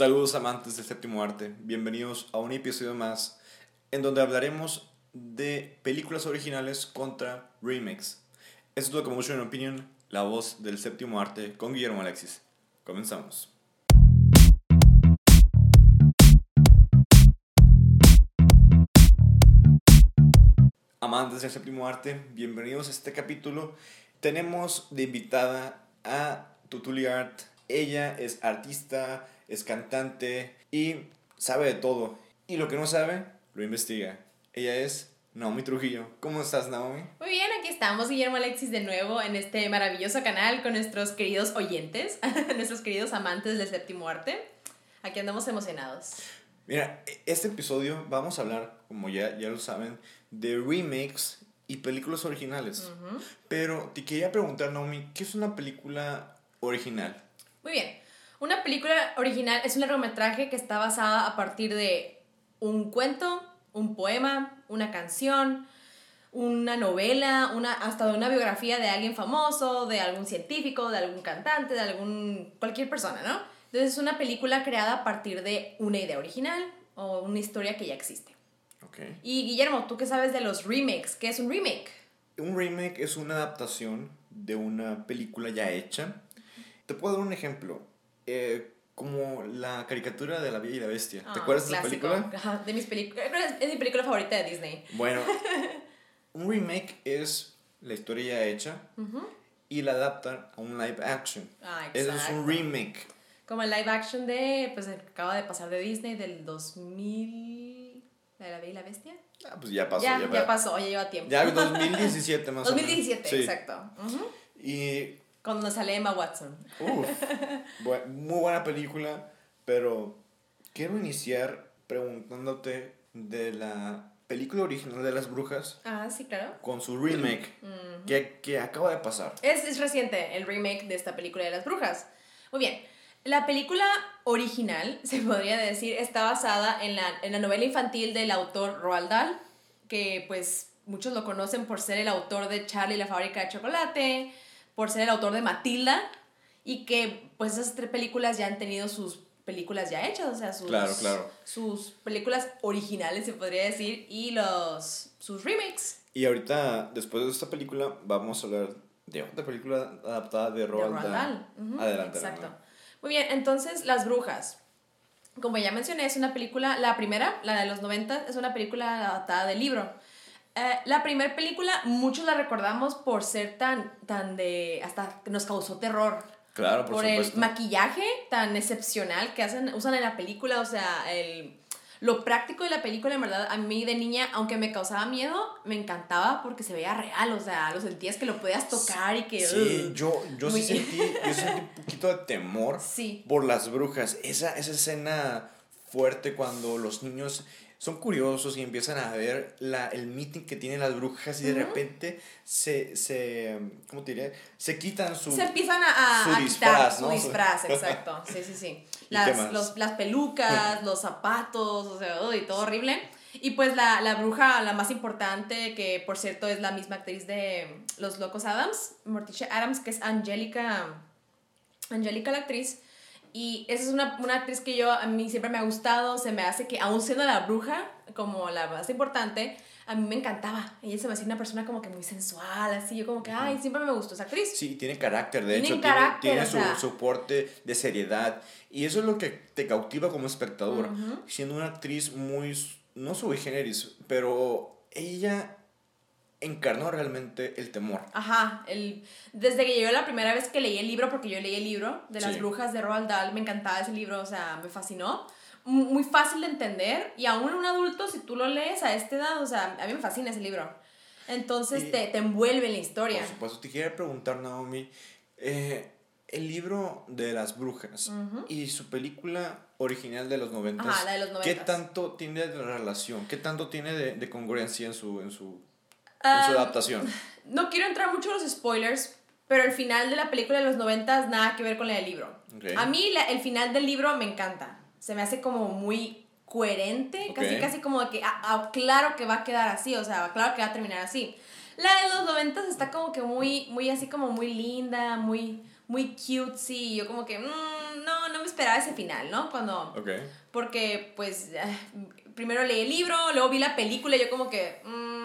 Saludos amantes del séptimo arte, bienvenidos a un episodio más en donde hablaremos de películas originales contra remakes. Esto es lo que mucho en opinión, la voz del séptimo arte con Guillermo Alexis. Comenzamos. Amantes del séptimo arte, bienvenidos a este capítulo. Tenemos de invitada a Tutuli Art. Ella es artista, es cantante y sabe de todo. Y lo que no sabe, lo investiga. Ella es Naomi Trujillo. ¿Cómo estás, Naomi? Muy bien, aquí estamos, Guillermo Alexis, de nuevo en este maravilloso canal con nuestros queridos oyentes, nuestros queridos amantes del séptimo arte. Aquí andamos emocionados. Mira, este episodio vamos a hablar, como ya, ya lo saben, de remakes y películas originales. Pero te quería preguntar, Naomi, ¿qué es una película original? Muy bien. Una película original es un largometraje que está basada a partir de un cuento, un poema, una canción, una novela, una, hasta de una biografía de alguien famoso, de algún científico, de algún cantante, de algún cualquier persona, ¿no? Entonces es una película creada a partir de una idea original o una historia que ya existe. Okay. Y Guillermo, ¿tú qué sabes de los remakes? ¿Qué es un remake? Un remake es una adaptación de una película ya hecha. Te puedo dar un ejemplo. Eh, como la caricatura de La Bella y la Bestia. ¿Te Ah, acuerdas de esa película? Ajá, de mis películas. Es mi película favorita de Disney. Bueno, un remake es la historia ya hecha y la adaptan a un live action. Ah, Eso es exacto. un remake. Como el live action de, pues acaba de pasar de Disney del 2000, la de la Bella y la Bestia. Ah, pues ya pasó. ya, ya, ya pasó, ya lleva tiempo. Ya 2017 más o menos. 2017, Sí. exacto. Ujú. Y, Cuando sale Emma Watson. bu- muy buena película, pero quiero iniciar preguntándote de la película original de las brujas Ah, sí, claro. con su remake que, que acaba de pasar. Es, es reciente el remake de esta película de las brujas. Muy bien. La película original, se podría decir, está basada en la, en la novela infantil del autor Roald Dahl, que pues muchos lo conocen por ser el autor de Charlie y la fábrica de chocolate, por ser el autor de Matilda, y que pues esas tres películas ya han tenido sus películas ya hechas, o sea, sus, Claro, claro. sus películas originales, se podría decir, y los, sus remakes Y ahorita, después de esta película, vamos a hablar de otra película adaptada de Roald de Roald Dahl. Dahl. Ujú, Adelante. Exacto. Muy bien, entonces Las Brujas. Como ya mencioné, es una película, la primera, la de los 90, es una película adaptada del libro. Eh, la primera película, muchos la recordamos por ser tan, tan de, hasta que nos causó terror. Claro, por, Por, supuesto. el maquillaje tan excepcional que hacen, usan en la película, o sea, el, lo práctico de la película, en verdad, a mí de niña, aunque me causaba miedo, me encantaba porque se veía real, o sea, lo sentías que lo podías tocar y que... Sí, ugh. yo, sí sentí, yo sentí un poquito de temor Sí. por las brujas. Esa, esa escena fuerte cuando los niños son curiosos y empiezan a ver la, el meeting que tienen las brujas y de repente se, se, ¿cómo te diré? Se quitan su... se empiezan a, a, su a disfraz, quitar su ¿no? disfraz, exacto. Sí, sí, sí. ¿Y qué Las, los, las pelucas, los zapatos, o sea, uy, todo horrible. Y pues la, la bruja, la más importante, que por cierto es la misma actriz de Los Locos Adams, Morticia Adams, que es Angélica, Angélica la actriz. Y esa es una, una actriz que yo, a mí siempre me ha gustado, se me hace que, aún siendo la bruja, como la más importante, a mí me encantaba. Ella se me hacía una persona como que muy sensual, así, yo como que, ay, siempre me gustó esa actriz. Sí, tiene carácter, de Tienen hecho, carácter, tiene, o sea. su soporte de seriedad. Y eso es lo que te cautiva como espectador. Siendo una actriz muy, no sui generis, pero ella encarnó realmente el temor. Ajá, el, desde que llegó la primera vez que leí el libro, porque yo leí el libro de las Sí. brujas de Roald Dahl, me encantaba ese libro, o sea, me fascinó. Muy fácil de entender y aún un adulto, si tú lo lees a esta edad, o sea, a mí me fascina ese libro. Entonces Y- te, te envuelve en la historia. Por supuesto, te quería preguntar, Naomi, eh, el libro de las brujas y su película original de los 90, Ajá, la de los ¿qué 90s. tanto tiene de relación? ¿Qué tanto tiene de, de congruencia en su, en su, en Ah, su adaptación? No quiero entrar mucho en los spoilers, pero el final de la película de los 90 nada que ver con la del libro. A mí la- el final del libro me encanta. Se me hace como muy coherente, casi casi como de que, ah, ah, claro que va a quedar así, o sea, claro que va a terminar así. La de los 90 está como que muy, muy así como muy linda, muy, muy cutesy, y yo como que, mm, no, no me esperaba ese final, ¿no? Cuando... Ok. Porque, pues, eh, primero leí el libro, luego vi la película y yo como que... mm,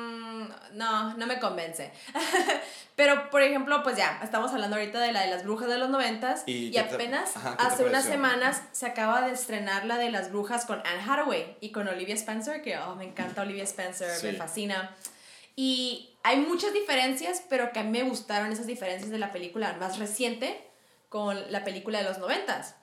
no, no me convence. Pero, por ejemplo, pues ya, estamos hablando ahorita de la de las brujas de los noventas ¿Y apenas ajá, ¿qué te hace unas semanas se acaba de estrenar la de las brujas con Anne Hathaway y con Olivia Spencer, que oh, me encanta Olivia Spencer, me fascina. Y hay muchas diferencias, pero que a mí me gustaron esas diferencias de la película más reciente con la película de los noventas.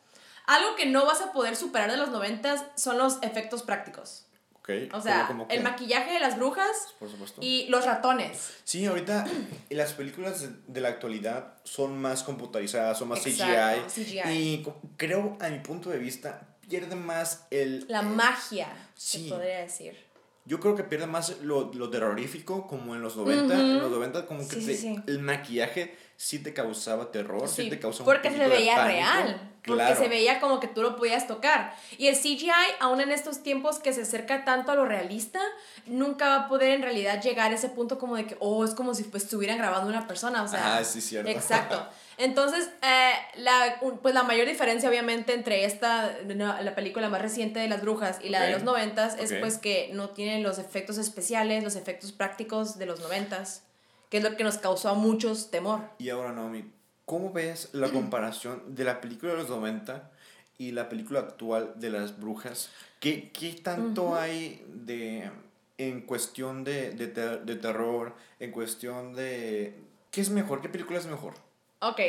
Algo que no vas a poder superar de los noventas son los efectos prácticos. Ok. O sea, ¿Cómo- cómo el maquillaje de las brujas Por supuesto. y los ratones. Sí, ahorita las películas de, la actualidad son más computarizadas, son más Exacto, CGI, CGI. Y creo, a mi punto de vista, pierde más el... La magia, Sí. se podría decir. Yo creo que pierde más lo, lo terrorífico como en los 90. En los 90 como que Sí, te- sí, sí. el maquillaje sí te causaba terror, sí, te causaba porque un se veía real. Porque Claro. se veía como que tú lo podías tocar. Y el CGI, aún en estos tiempos que se acerca tanto a lo realista, nunca va a poder en realidad llegar a ese punto como de que, oh, es como si pues, estuvieran grabando una persona. O sea, Ah, sí, cierto. Exacto. Entonces, eh, la, pues la mayor diferencia obviamente entre esta, no, la película más reciente de las brujas y la de Ok. los noventas es Ok. pues que no tienen los efectos especiales, los efectos prácticos de los noventas, que es lo que nos causó a muchos temor. Y ahora, Naomi, ¿cómo ves la comparación de la película de los 90 y la película actual de las brujas? ¿Qué, qué tanto hay de, en cuestión de, de, ter- de terror, en cuestión de... ¿Qué es mejor? ¿Qué película es mejor? Ok,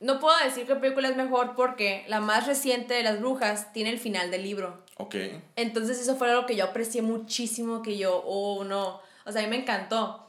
no puedo decir qué película es mejor porque la más reciente de las brujas tiene el final del libro. Ok. Entonces eso fue algo que yo aprecié muchísimo, que yo, oh no, o sea, a mí me encantó.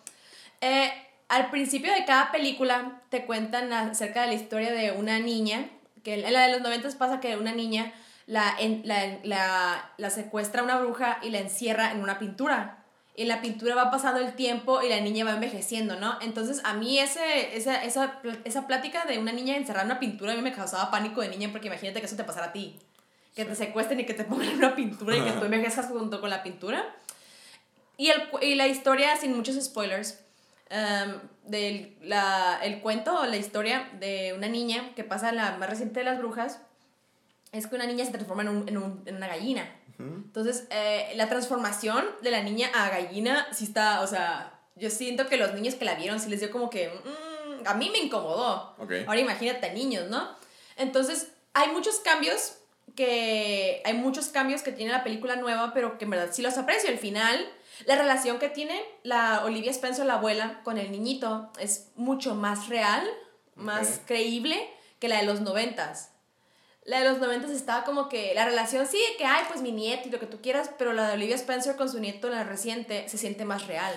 Eh, al principio de cada película te cuentan acerca de la historia de una niña, que en la de los 90 pasa que una niña la, en- la, la, la secuestra una bruja y la encierra en una pintura. Y en la pintura va pasando el tiempo y la niña va envejeciendo, ¿no? Entonces a mí ese, esa, esa, esa plática de una niña encerrada en una pintura a mí me causaba pánico de niña porque imagínate que eso te pasara a ti. Que te secuestren y que te pongan en una pintura y que tú envejezcas junto con la pintura. Y, el, y la historia, sin muchos spoilers, um, del la, el cuento o la historia de una niña que pasa la más reciente de las brujas, es que una niña se transforma en, un- en, un- en una gallina. Entonces, eh, la transformación de la niña a gallina sí está, o sea, yo siento que los niños que la vieron sí les dio como que, mm, a mí me incomodó. Ok. Ahora imagínate a niños, ¿no? Entonces, hay muchos cambios que, hay muchos cambios que tiene la película nueva, pero que en verdad sí los aprecio. Al final, la relación que tiene la Olivia Spencer, la abuela, con el niñito es mucho más real, más creíble que la de los noventas. La de los noventas estaba como que la relación sí, que hay pues mi nieto y lo que tú quieras, pero la de Olivia Spencer con su nieto, la reciente, se siente más real.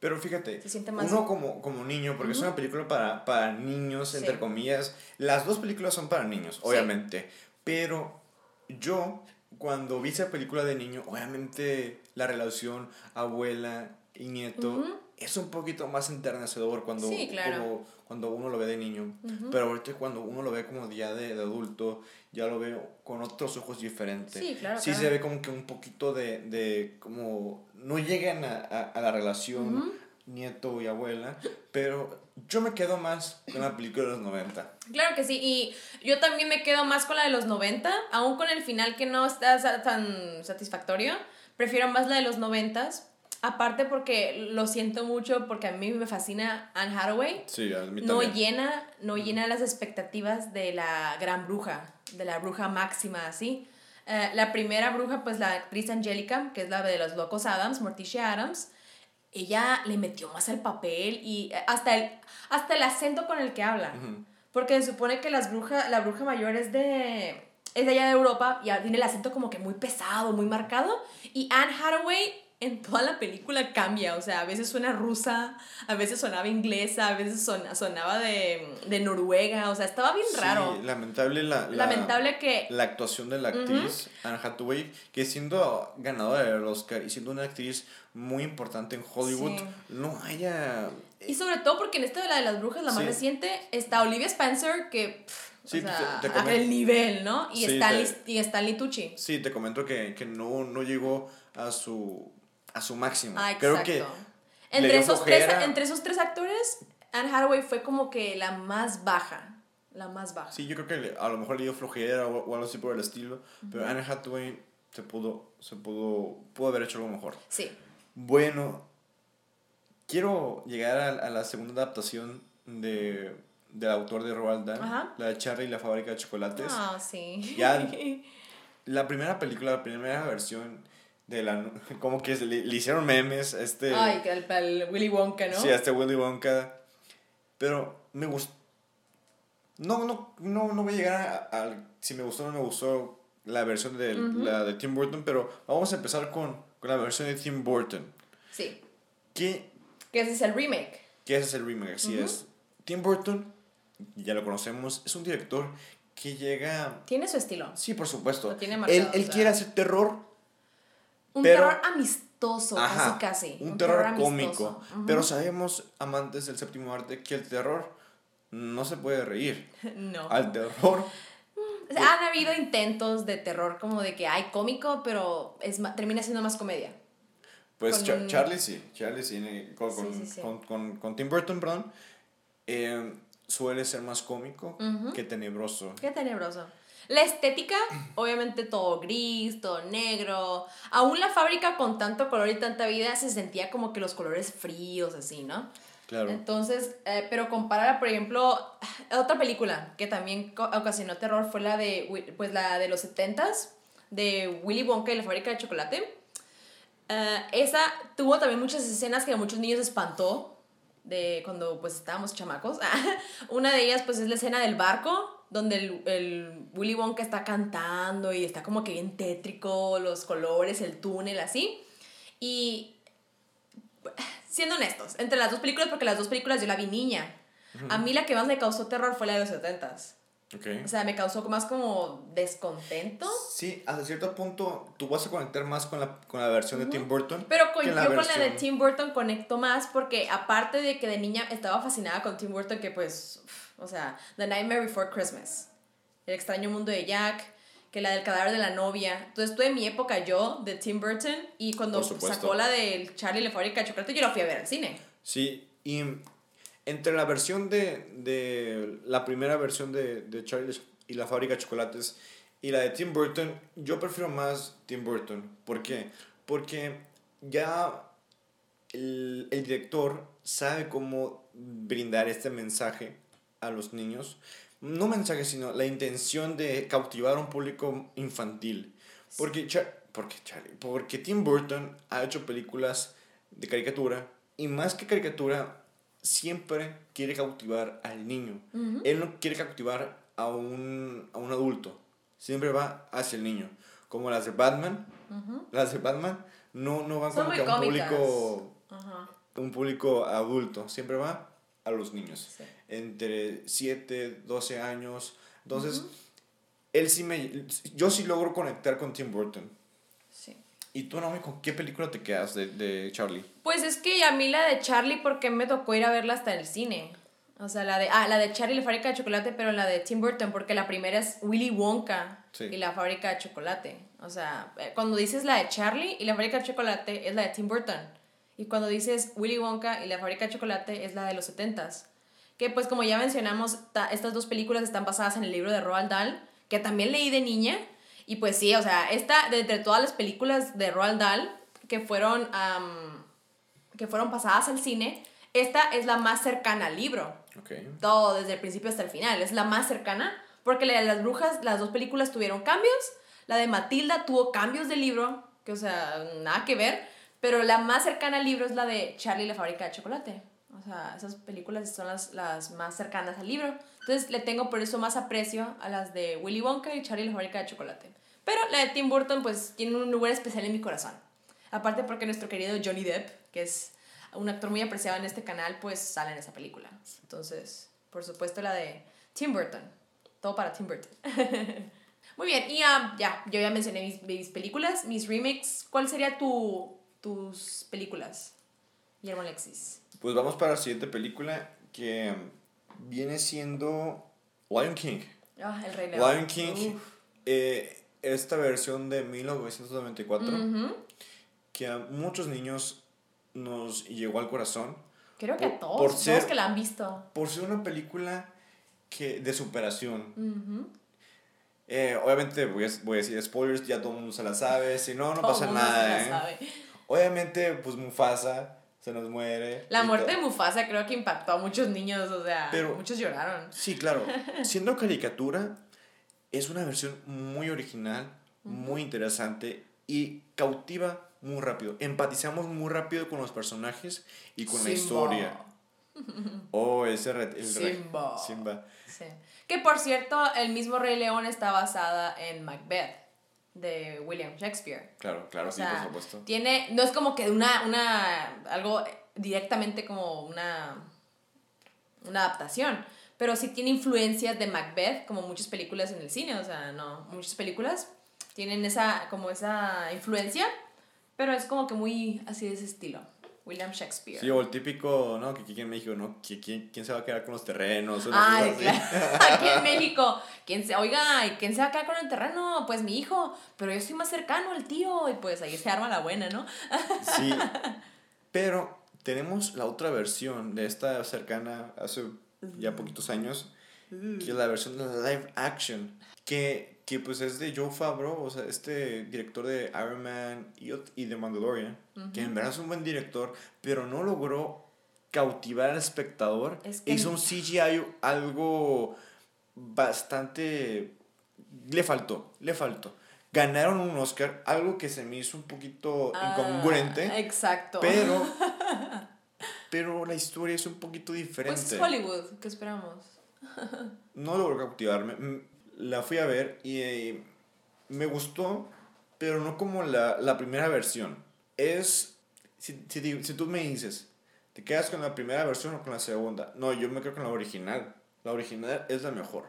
Pero fíjate, Se siente más- uno como, como niño, porque es una película para, para niños, Sí. entre comillas, las dos películas son para niños, obviamente, pero yo cuando vi esa película de niño, obviamente la relación abuela y nieto es un poquito más enternecedor cuando, Sí, claro. como- cuando uno lo ve de niño, pero ahorita cuando uno lo ve como ya de, de adulto, ya lo veo con otros ojos diferentes. Sí, claro, Sí claro. se ve como que un poquito de, de como no llegan a, a, a la relación nieto y abuela, pero yo me quedo más con la película de los 90. Claro que sí, y yo también me quedo más con la de los 90, aún con el final que no está tan satisfactorio, prefiero más la de los 90, aparte porque lo siento mucho, porque a mí me fascina Anne Hathaway, Sí, a mí no llena, no llena las expectativas de la gran bruja, de la bruja máxima, así. Eh, la primera bruja, pues la actriz Angélica, que es la de los locos Adams, Morticia Adams, ella le metió más al papel y eh, hasta el, hasta el acento con el que habla. Porque se supone que las bruja, la bruja mayor es de, es de allá de Europa y tiene el acento como que muy pesado, muy marcado. Y Anne Hathaway en toda la película cambia, o sea, a veces suena rusa, a veces sonaba inglesa, a veces son- sonaba de, de Noruega, o sea, estaba bien raro. Sí, lamentable la, la- Lamentable que... la actuación de la actriz Anne Hathaway, que siendo ganadora del Oscar y siendo una actriz muy importante en Hollywood, Sí. no haya... Y sobre todo porque en esta de la de las brujas, la más Sí. reciente, está Olivia Spencer, que... pff, Sí, o sea, te- el nivel, ¿no? Y, Stanley, te- y Stanley Tucci. Sí, te comento que, que no, no llegó a su, a su máximo. Ah, Creo que entre, esos tres, entre esos tres actores, Anne Hathaway fue como que la más baja. la más baja. Sí, yo creo que a lo mejor le dio flojera o, o algo así por el estilo, pero Anne Hathaway se pudo, se pudo, pudo haber hecho algo mejor. Sí. Bueno, quiero llegar a, a la segunda adaptación de, del autor de Roald Dahl, Ajá. la de Charlie y la fábrica de chocolates. Ah, sí. Ya- La primera película, la primera versión de la... Como que le, le hicieron memes a este... Ay, el, el Willy Wonka, ¿no? Sí, a este Willy Wonka. Pero me gustó. No, no, no, no voy a llegar a, a si me gustó o no me gustó la versión de, la de Tim Burton, pero vamos a empezar con, con la versión de Tim Burton. Sí. Que, Que ese es el remake. que ese es el remake, así es. Tim Burton, ya lo conocemos, es un director que llega... Tiene su estilo. Sí, por supuesto. Lo tiene él marcado, él o sea. quiere hacer terror, Un Pero- terror amistoso, Ajá, casi casi. un, terror, cómico. Pero sabemos, amantes del séptimo arte, que el terror no se puede reír. No. Al terror han habido intentos de terror como de que hay cómico, pero es termina siendo más comedia. Pues Con Char- un- Charlie sí, Charlie sí, eh, con, Sí, con, sí, sí. con- con- con Tim Burton, perdón, eh, suele ser más cómico que tenebroso. Qué tenebroso. La estética, obviamente todo gris, todo negro. Aún la fábrica con tanto color y tanta vida se sentía como que los colores fríos, así, ¿no? Claro. Entonces, eh, pero comparar, por ejemplo, otra película que también ocasionó terror fue la de, pues la de los 70s, de Willy Wonka y la fábrica de chocolate. Eh, esa tuvo también muchas escenas que a muchos niños espantó de cuando pues estábamos chamacos. Una de ellas pues es la escena del barco donde el, el Willy Wonka está cantando y está como que bien tétrico, los colores, el túnel, así. Y siendo honestos, entre las dos películas, porque las dos películas yo la vi niña, a mí la que más me causó terror fue la de los 70s. Ok. O sea, me causó más como descontento. Sí, hasta cierto punto tú vas a conectar más con la, con la versión de Tim Burton. Pero con, yo la con la de versión- Tim Burton conecto más porque aparte de que de niña estaba fascinada con Tim Burton, que pues, uf, o sea, The Nightmare Before Christmas, El extraño mundo de Jack, que la del cadáver de la novia. Entonces tuve mi época yo de Tim Burton y cuando sacó la del Charlie la fábrica de chocolate yo la fui a ver al cine. Sí, y entre la versión de, de la primera versión de, de Charlie y la fábrica de chocolates y la de Tim Burton, yo prefiero más Tim Burton. ¿Por qué? Porque ya el, el director sabe cómo brindar este mensaje a los niños. No mensaje, sino la intención de cautivar a un público infantil. Porque, Char- porque, Charlie, porque Tim Burton ha hecho películas de caricatura y más que caricatura, siempre quiere cautivar al niño. Él no quiere cautivar a un, a un adulto. Siempre va hacia el niño. Como las de Batman. Las de Batman no, no van Son como muy que a un cómicas. público, un público adulto. Siempre va a los niños. Sí. Entre 7, 12 años. Entonces, él sí me... Yo sí logro conectar con Tim Burton. Sí. ¿Y tú, Naomi, con qué película te quedas de, de Charlie? Pues es que a mí la de Charlie, porque me tocó ir a verla hasta el cine. O sea, la de, ah, la de Charlie la fábrica de chocolate, pero la de Tim Burton, porque la primera es Willy Wonka Sí. y la fábrica de chocolate. O sea, eh, cuando dices la de Charlie y la fábrica de chocolate es la de Tim Burton. Y cuando dices Willy Wonka y la fábrica de chocolate es la de los 70s. Que pues como ya mencionamos, ta- estas dos películas están basadas en el libro de Roald Dahl, que también leí de niña. Y pues sí, o sea, esta, de entre todas las películas de Roald Dahl que fueron, que fueron pasadas al cine, esta es la más cercana al libro. Ok. Todo desde el principio hasta el final. Es la más cercana porque la de las brujas, las dos películas tuvieron cambios. La de Matilda tuvo cambios de libro, que o sea, nada que ver. Pero la más cercana al libro es la de Charlie y la fábrica de chocolate. O sea, esas películas son las, las más cercanas al libro. Entonces le tengo por eso más aprecio a las de Willy Wonka y Charlie y la fábrica de chocolate. Pero la de Tim Burton pues tiene un lugar especial en mi corazón. Aparte porque nuestro querido Johnny Depp, que es un actor muy apreciado en este canal, pues sale en esa película. Entonces, por supuesto la de Tim Burton. Todo para Tim Burton. muy bien, y ah, ya, yo ya mencioné mis, mis películas, mis remakes. ¿Cuál sería tu, tus películas, Guillermo Alexis? Pues vamos para la siguiente película que viene siendo Lion King. Ah, El Rey León. Lion King, eh, esta versión de 1994, Ujú. que a muchos niños nos llegó al corazón Creo que a todos, por todos ser- que la han visto. por ser una película que de superación. Eh, obviamente voy a, voy a, decir spoilers, ya todo el mundo se la sabe, si no, no pasa nada. ¿eh? Obviamente, pues Mufasa se nos muere. La muerte de Mufasa creo que impactó a muchos niños, o sea, muchos lloraron. Sí, claro. Siendo caricatura, es una versión muy original, muy interesante y cautiva muy rápido. Empatizamos muy rápido con los personajes y con la historia. Oh, ese el Simba. Simba. Sí. Que por cierto, el mismo Rey León está basada en Macbeth de William Shakespeare. Claro, claro, sí, por supuesto. Tiene, no es como que una, una, algo directamente como una, una adaptación, pero sí tiene influencias de Macbeth, como muchas películas en el cine, o sea, no, muchas películas tienen esa, como esa influencia, pero es como que muy así de ese estilo. William Shakespeare. Sí, o el típico, ¿no? Que aquí en México, ¿no? ¿Quién, quién se va a quedar con los terrenos? Ay, Aquí en México, ¿quién se, oiga, ¿quién se va a quedar con el terreno? Pues mi hijo, pero yo estoy más cercano al tío, y pues ahí se arma la buena, ¿no? sí, pero tenemos la otra versión de esta cercana hace ya poquitos años, que es la versión de live action, que que pues es de Joe Favreau, o sea, este director de Iron Man y, y de Mandalorian, que en verdad es un buen director, pero no logró cautivar al espectador. e hizo un CGI algo bastante... Le faltó, le faltó. Ganaron un Oscar, algo que se me hizo un poquito ah, incongruente. Exacto. Pero, pero la historia es un poquito diferente. Pues es Hollywood, ¿qué esperamos? no logró cautivarme la fui a ver y eh, me gustó, pero no como la, la primera versión. Es, si, si, si, tú me dices, ¿te quedas con la primera versión o con la segunda? No, yo me quedo con la original. La original es la mejor.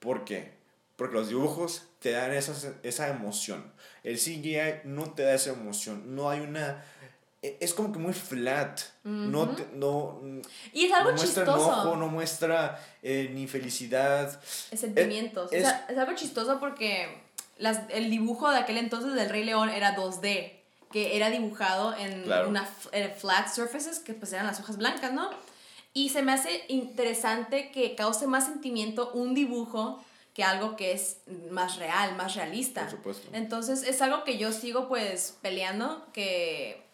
¿Por qué? Porque los dibujos te dan esa, esa emoción. El CGI no te da esa emoción. No hay una es como que muy flat. no, no, y es algo no muestra chistoso. enojo, no muestra eh, ni felicidad. Sentimientos. Es, es, algo chistoso porque las, el dibujo de aquel entonces del Rey León era 2D, que era dibujado en una flat surfaces, que pues eran las hojas blancas, ¿no? Y se me hace interesante que cause más sentimiento un dibujo que algo que es más real, más realista. Por supuesto. Entonces es algo que yo sigo pues peleando, que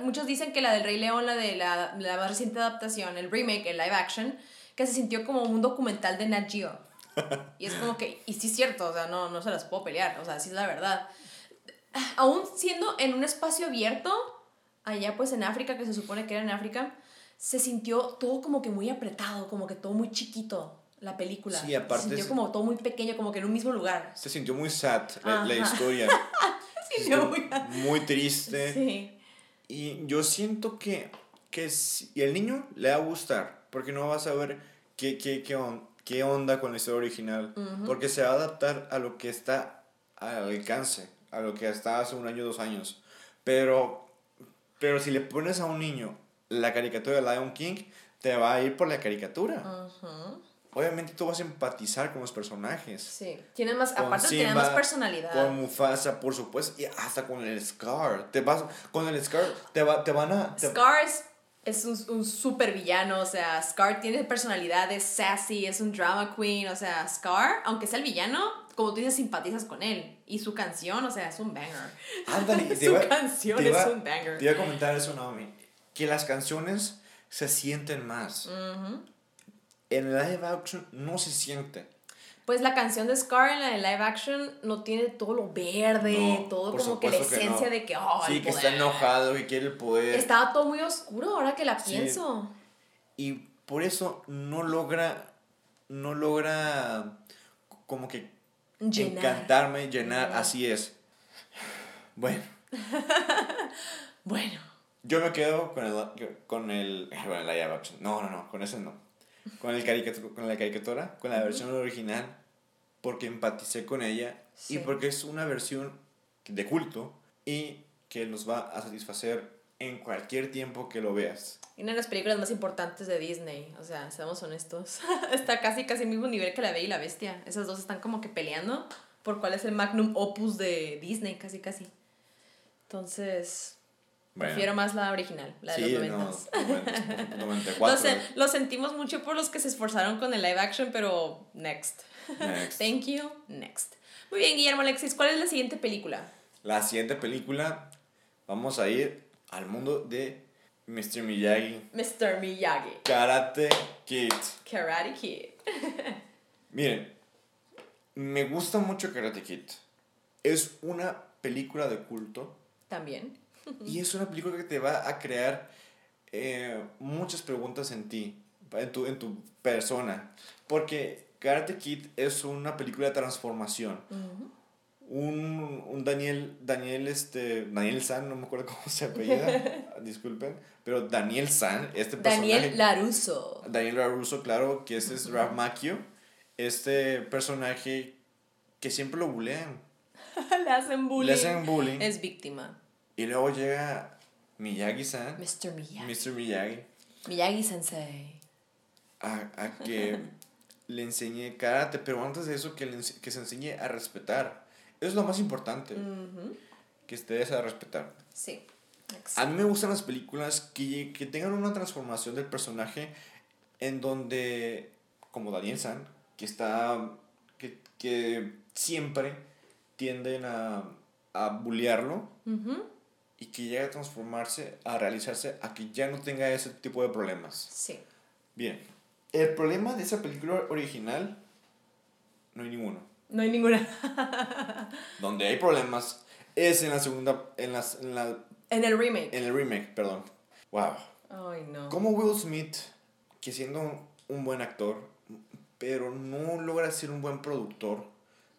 muchos dicen que la del Rey León, la de la, la más reciente adaptación, el remake, el live action, que se sintió como un documental de Nat Geo. Y es como que, y sí es cierto, o sea, no, no se las puedo pelear, o sea, sí es la verdad. Aún siendo en un espacio abierto, allá pues en África, que se supone que era en África, se sintió todo como que muy apretado, como que todo muy chiquito, la película. Sí, aparte. Se sintió como todo muy pequeño, como que en un mismo lugar. Se sintió muy sad la, la historia. sí, muy... muy triste. Sí. Y yo siento que, que si el niño le va a gustar, porque no va a saber qué, qué, qué, qué onda con la historia original, porque se va a adaptar a lo que está al alcance, a lo que está hace un año, dos años. Pero, pero si le pones a un niño la caricatura de Lion King, te va a ir por la caricatura obviamente tú vas a empatizar con los personajes. Sí, tiene más, aparte tiene más personalidad. Con Mufasa, por supuesto, y hasta con el Scar. Te vas, con el Scar te, va, te van a... Scar es, un, un super villano, o sea, Scar tiene personalidad, es sassy, es un drama queen, o sea, Scar, aunque sea el villano, como tú dices, simpatizas con él. Y su canción, o sea, es un banger. Ándale, su canción es un banger. Te iba a comentar eso, Naomi, que las canciones se sienten más en el live action no se siente. Pues la canción de Scar en la de live action no tiene todo lo verde, todo como que la esencia de que, oh, Sí, que está enojado, y quiere el poder. Estaba todo muy oscuro ahora que la pienso. Y por eso no logra, no logra como que encantarme, llenar, así es. Bueno. bueno. Yo me quedo con el, con el, bueno, el live action. No, no, no, con ese no con, el con la caricatura, con la versión original, porque empaticé con ella y porque es una versión de culto y que nos va a satisfacer en cualquier tiempo que lo veas. Y una de las películas más importantes de Disney, o sea, seamos honestos, está casi casi al mismo nivel que La Bella y la Bestia. Esas dos están como que peleando por cuál es el magnum opus de Disney, casi casi. Entonces... Bueno. Prefiero más la original, la de Sí, los no, 90. 94. Lo, lo sentimos mucho por los que se esforzaron con el live action, pero next. Next. Thank you, next. Muy bien, Guillermo Alexis, ¿cuál es la siguiente película? La siguiente película, vamos a ir al mundo de Mr. Miyagi, Mr. Miyagi, Karate Kid. Karate Kid. Miren, me gusta mucho Karate Kid. Es una película de culto También. Y es una película que te va a crear eh, muchas preguntas en ti, en tu, en tu persona. Porque Karate Kid es una película de transformación. Ujú. un, un Daniel, Daniel, este, Daniel San, no me acuerdo cómo se apellida, disculpen, pero Daniel San, este personaje. Daniel Laruso. Daniel LaRusso, claro, que este es Ralph Macchio, este personaje que siempre lo bulean, Le hacen bullying. le hacen bullying, Es víctima. Y luego llega Miyagi-san, Mr. Miyagi. Mr. Miyagi, Miyagi Sensei. a, a que le enseñe karate, pero antes de eso que, le que se enseñe a respetar. Eso es lo más importante, que estés a respetar. Sí. A mí me gustan las películas que, que tengan una transformación del personaje en donde, como Daniel San, que está, que, que siempre tienden a, a bullearlo. Y que llega a transformarse, a realizarse, a que ya no tenga ese tipo de problemas. Sí. Bien, el problema de esa película original, no hay ninguno. No hay ninguna. Donde hay problemas es en la segunda, en, las, en, la, En el remake. en el remake, perdón. Wow. Ay, no. Como Will Smith, que siendo un buen actor, pero no logra ser un buen productor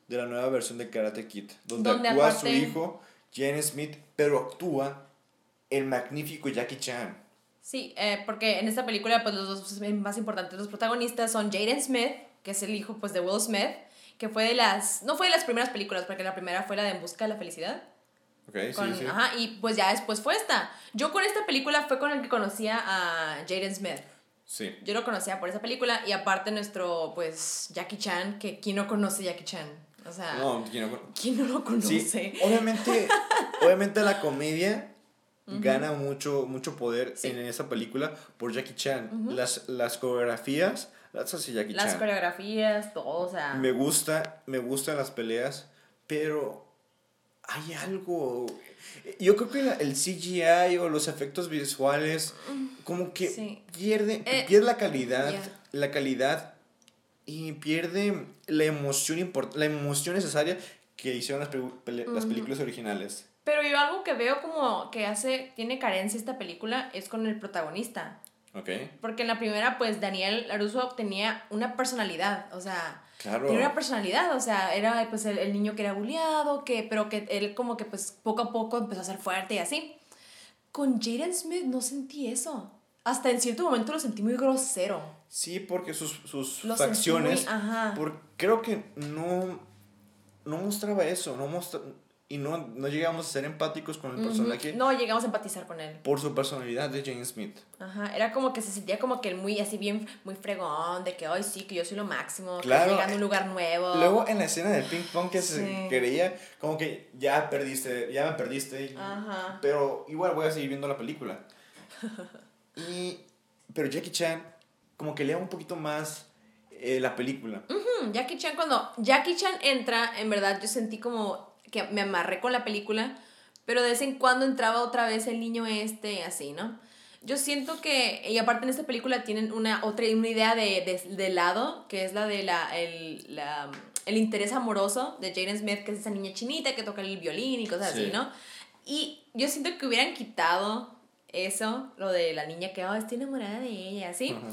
de la nueva versión de Karate Kid, donde, Donde actúa aparte- su hijo, Jaden Smith, pero actúa el magnífico Jackie Chan. Sí, eh, porque en esta película, pues los dos más importantes, los protagonistas son Jaden Smith, que es el hijo pues de Will Smith, que fue de las, no fue de las primeras películas, porque la primera fue la de En Busca de la Felicidad. ¿Ok? Con- sí, sí. Ajá, y pues ya después fue esta. Yo con esta película fue con el que conocía a Jaden Smith. Sí. Yo lo conocía por esa película y aparte nuestro, pues, Jackie Chan, que ¿quién no conoce Jackie Chan? O sea, No, ¿quién no- ¿quién no lo conoce? Sí, obviamente, obviamente la comedia gana mucho, mucho poder Sí. en esa película por Jackie Chan. las, las coreografías las hace Jackie Las Chan. coreografías, todo, o sea... Me gusta, me gustan las peleas, pero hay algo. Yo creo que el CGI o los efectos visuales, como que Sí. pierde, Eh, pierde la calidad, la calidad y pierde la emoción, la emoción necesaria que hicieron las, las películas originales. Pero yo algo que veo como que hace, tiene carencia esta película es con el protagonista. ¿Ok? Porque en la primera, pues Daniel Laruso tenía una personalidad, o sea, Claro. tenía una personalidad, o sea, era pues el, el niño que era bulleado, que, pero que él como que pues poco a poco empezó a ser fuerte y así. Con Jaden Smith no sentí eso. Hasta en cierto momento lo sentí muy grosero. Sí, porque sus, sus Lo sentí facciones. muy- ajá. por- creo que no, no mostraba eso. No mostra, y no, no llegamos a ser empáticos con el personaje. No llegamos a empatizar con él. por su personalidad de Jane Smith. Ajá, era como que se sentía como que muy así bien, muy fregón, de que, ay, sí, que yo soy lo máximo, Claro, que llegando a un lugar nuevo. Luego en la escena del ping pong que se creía como que ya perdiste, ya me perdiste. Ajá. Pero igual voy a seguir viendo la película. Y, pero Jackie Chan como que lea un poquito más eh, la película. Jackie Chan, cuando Jackie Chan entra, en verdad yo sentí como que me amarré con la película, pero de vez en cuando entraba otra vez el niño este, así, ¿no? Yo siento que, y aparte en esta película tienen una otra una idea de, de, de lado, que es la de la, el, la, el interés amoroso de Jaden Smith, que es esa niña chinita que toca el violín y cosas Sí. así, ¿no? Y yo siento que hubieran quitado eso, lo de la niña que, oh, estoy enamorada de ella, así. Ajá.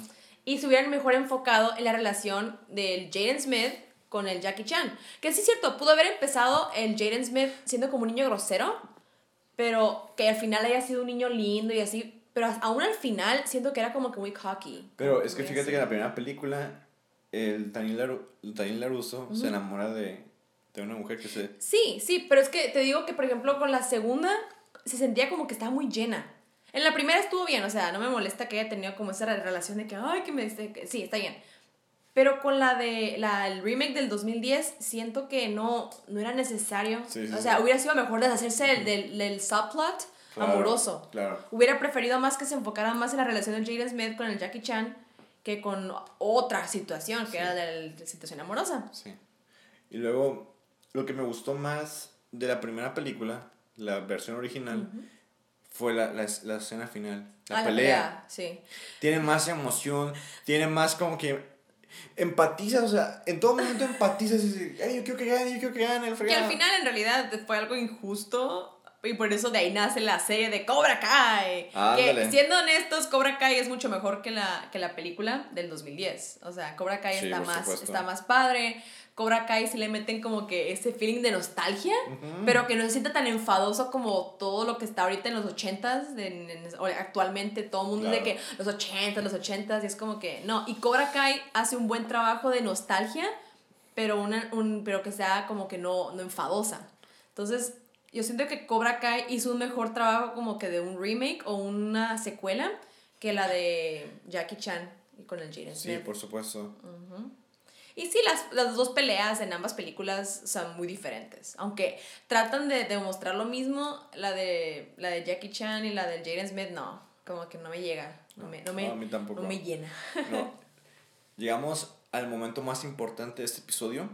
Y se hubieran mejor enfocado en la relación del Jaden Smith con el Jackie Chan. Que sí es cierto, pudo haber empezado el Jaden Smith siendo como un niño grosero, pero que al final haya sido un niño lindo y así. Pero aún al final siento que era como que muy cocky. Pero es que fíjate así. que en la primera película el Daniel, Laru- el Daniel Laruso se enamora de, de una mujer que se... Sí, sí, pero es que te digo que, por ejemplo, con la segunda se sentía como que estaba muy llena. En la primera estuvo bien, o sea, no me molesta que haya tenido como esa relación de que, ay, que me... que- Sí, está bien. Pero con la de la, el remake del 2010, siento que no, no era necesario. Sí, sí, o sí. sea, hubiera sido mejor deshacerse del, del, del subplot amoroso. Claro. Hubiera preferido más que se enfocara más en la relación de Jaden Smith con el Jackie Chan que con otra situación, que era la situación amorosa. Sí. Y luego, lo que me gustó más de la primera película, la versión original, fue la, la, la, escena final, la Ah, pelea. sí. Tiene más emoción, tiene más como que empatizas, o sea, en todo momento empatizas y dices, "Ay, yo quiero que gane, yo quiero que gane el Que fregado. al final en realidad fue algo injusto y por eso de ahí nace la serie de Cobra Kai. Que siendo honestos, Cobra Kai es mucho mejor que la, que la película del 2010. O sea, Cobra Kai Sí, está, más, supuesto. está más padre. Cobra Kai sí le meten como que ese feeling de nostalgia, pero que no se sienta tan enfadoso como todo lo que está ahorita en los 80s, de, en- en- actualmente todo el mundo de Claro. que los 80s, los 80s, y es como que no. Y Cobra Kai hace un buen trabajo de nostalgia, pero, una, un, pero que sea como que no, no enfadosa. Entonces, yo siento que Cobra Kai hizo un mejor trabajo como que de un remake o una secuela que la de Jackie Chan y con el Jaden Sí, por supuesto. Y sí, las, las dos peleas en ambas películas son muy diferentes. Aunque tratan de demostrar lo mismo, la de, la de Jackie Chan y la de Jaden Smith, no. Como que no me llega. No me, no me, No, a mí tampoco. no me llena. No. Llegamos al momento más importante de este episodio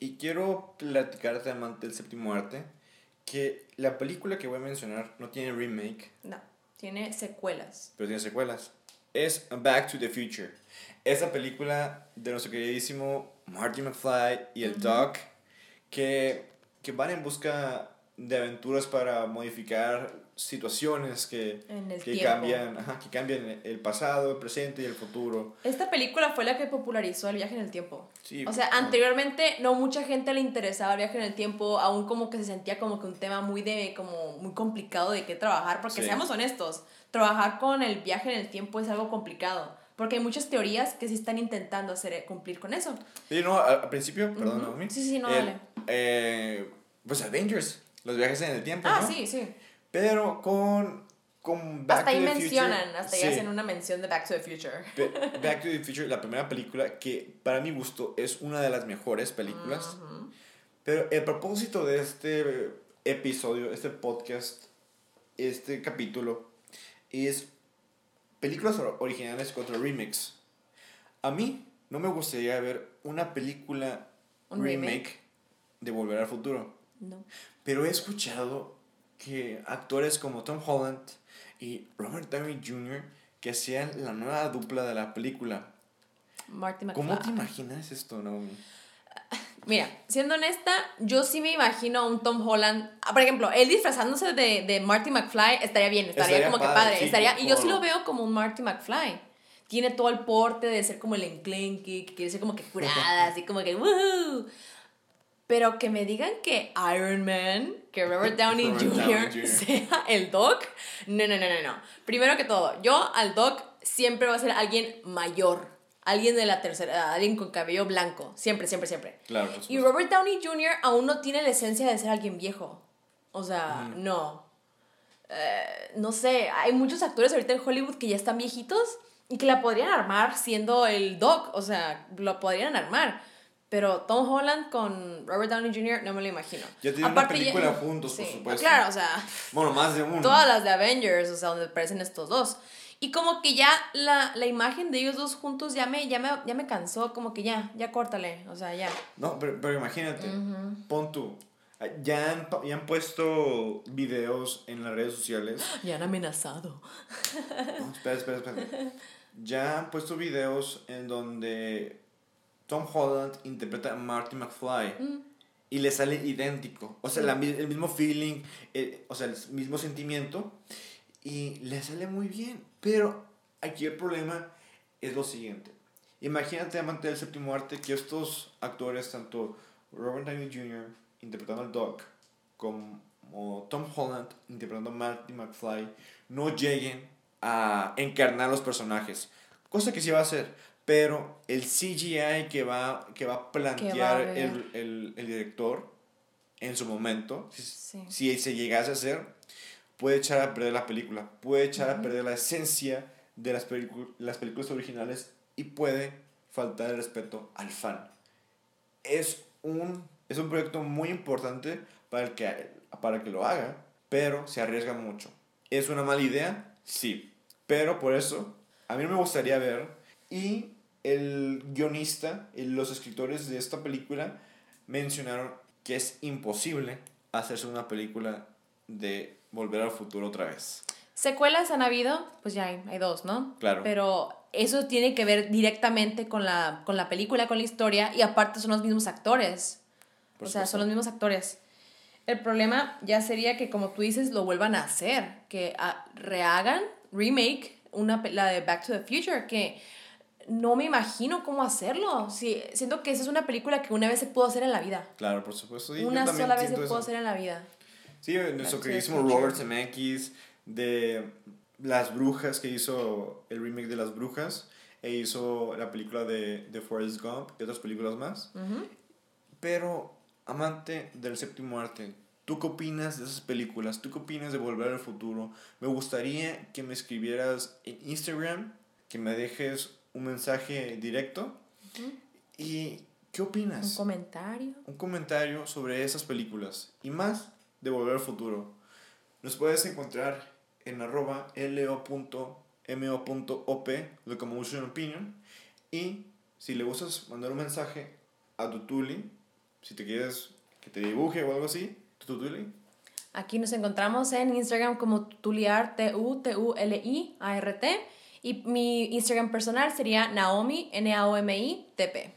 y quiero platicarte, amante del séptimo arte, que la película que voy a mencionar no tiene remake, No, tiene secuelas. pero tiene secuelas. Es Back to the Future. Esa película de nuestro queridísimo Marty McFly y el Doc que, que van en busca de aventuras para modificar situaciones que, que cambian, ajá, que cambian el pasado, el presente y el futuro. Esta película fue la que popularizó el viaje en el tiempo. Sí, O sea, anteriormente no mucha gente le interesaba el viaje en el tiempo, aún como que se sentía como que un tema muy de como muy complicado de qué trabajar, porque Sí. seamos honestos, trabajar con el viaje en el tiempo es algo complicado, porque hay muchas teorías que sí están intentando hacer cumplir con eso. Sí, no, al, principio, perdón, Ujú. Naomi. Sí, sí, no, el- dale. eh, pues Avengers, los viajes en el tiempo. Ah, ¿no? sí, sí. Pero con, con Back hasta to ahí the mencionan, Future. hasta ahí sí, hacen una mención de Back to the Future. Ba- Back to the Future, la primera película que para mi gusto es una de las mejores películas. Pero el propósito de este episodio, este podcast, este capítulo, es películas or- originales contra remix. A mí no me gustaría ver una película ¿Un remake, remake? de Volver al Futuro. No. Pero he escuchado que actores como Tom Holland y Robert Downey Jr. que sean la nueva dupla de la película. Marty McFly. ¿Cómo te imaginas esto, Naomi? Mira, siendo honesta, yo sí me imagino a un Tom Holland. ah, Por ejemplo, él disfrazándose de, de Marty McFly estaría bien, estaría, Estaría como que padre, sí, estaría, y yo sí lo veo como un Marty McFly. Tiene todo el porte de ser como el enclenque, que quiere ser como que curada, así como que ¡woohoo! Pero que me digan que Iron Man, que Robert Downey Robert Jr. Sea el Doc, no, no, no, no, no. Primero que todo, yo al Doc siempre va a ser alguien mayor. Alguien de la tercera edad, alguien con cabello blanco. Siempre, siempre, siempre. Claro, Y. Robert Downey Jr. aún no tiene la esencia de ser alguien viejo. O sea, no. Eh, no sé, hay muchos actores ahorita en Hollywood que ya están viejitos y que la podrían armar siendo el Doc. O sea, lo podrían armar. Pero Tom Holland con Robert Downey Jr. no me lo imagino. Ya tienen una película juntos, por supuesto. Claro, o sea, Bueno, más de uno. todas las de Avengers, o sea, donde aparecen estos dos. Y como que ya la, la imagen de ellos dos juntos ya me, ya, me, ya me cansó, como que ya, ya córtale, o sea, ya. No, pero, pero imagínate, pon tú. Ya han, ya han puesto videos en las redes sociales. Ya han amenazado. No, espera, espera, espera. Ya han puesto videos en donde Tom Holland interpreta a Marty McFly. Y le sale idéntico. O sea, la mi- el mismo feeling, eh, o sea, el mismo sentimiento. Y le sale muy bien. Pero aquí el problema es lo siguiente. Imagínate, amante del séptimo arte, que estos actores, tanto Robert Downey Jr. interpretando al Doc, como Tom Holland interpretando a Marty McFly, no lleguen a encarnar los personajes. Cosa que sí va a hacer. Pero el CGI que va, que va a plantear haber. el, el, el director en su momento, si, Sí. si se llegase a hacer, puede echar a perder la película, puede echar a perder la esencia de las, las películas originales y puede faltar el respeto al fan. Es un, es un proyecto muy importante para el que, para que lo haga, pero se arriesga mucho. ¿Es una mala idea? Sí. Pero por eso, a mí no me gustaría ver. Y el guionista y los escritores de esta película mencionaron que es imposible hacerse una película de Volver al Futuro otra vez. Secuelas han habido, pues ya hay, hay dos, ¿no? Claro. Pero eso tiene que ver directamente con la, con la película, con la historia, y aparte son los mismos actores. Por o sea, supuesto. son los mismos actores. El problema ya sería que, como tú dices, lo vuelvan a hacer, que ah, rehagan, remake, una, la de Back to the Future, que no me imagino cómo hacerlo. Sí, siento que esa es una película que una vez se pudo hacer en la vida. Claro, por supuesto. yo una sola vez se siento pudo eso. hacer en la vida. Sí, nuestro to the queridísimo. Robert Zemeckis, de Las Brujas, que hizo el remake de Las Brujas, e hizo la película de, de Forrest Gump y otras películas más. Pero, amante del séptimo arte, ¿tú qué opinas de esas películas? ¿Tú qué opinas de Volver al Futuro? Me gustaría que me escribieras en Instagram, que me dejes un mensaje directo. ¿Y qué Un opinas? comentario. un comentario sobre esas películas y más de Volver al Futuro. Nos puedes encontrar en arroba lo.mo.op, Locomotion Opinion, y si le gustas mandar un mensaje a tu Tuli, si te quieres que te dibuje o algo así, tu Tuli, Aquí nos encontramos en Instagram como Tuliar, T-U-T-U-L-I-A-R-T. Y mi Instagram personal sería Naomi, N-A-O-M-I-T-P.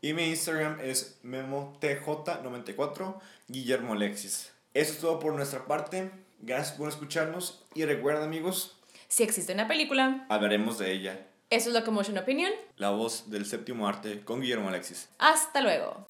y mi Instagram es memotj94 Guillermo Alexis. Eso es todo por nuestra parte. Gracias por escucharnos y recuerda amigos, Si existe una película, hablaremos de ella. eso es Locomotion Opinion. La voz del séptimo arte con Guillermo Alexis. Hasta luego.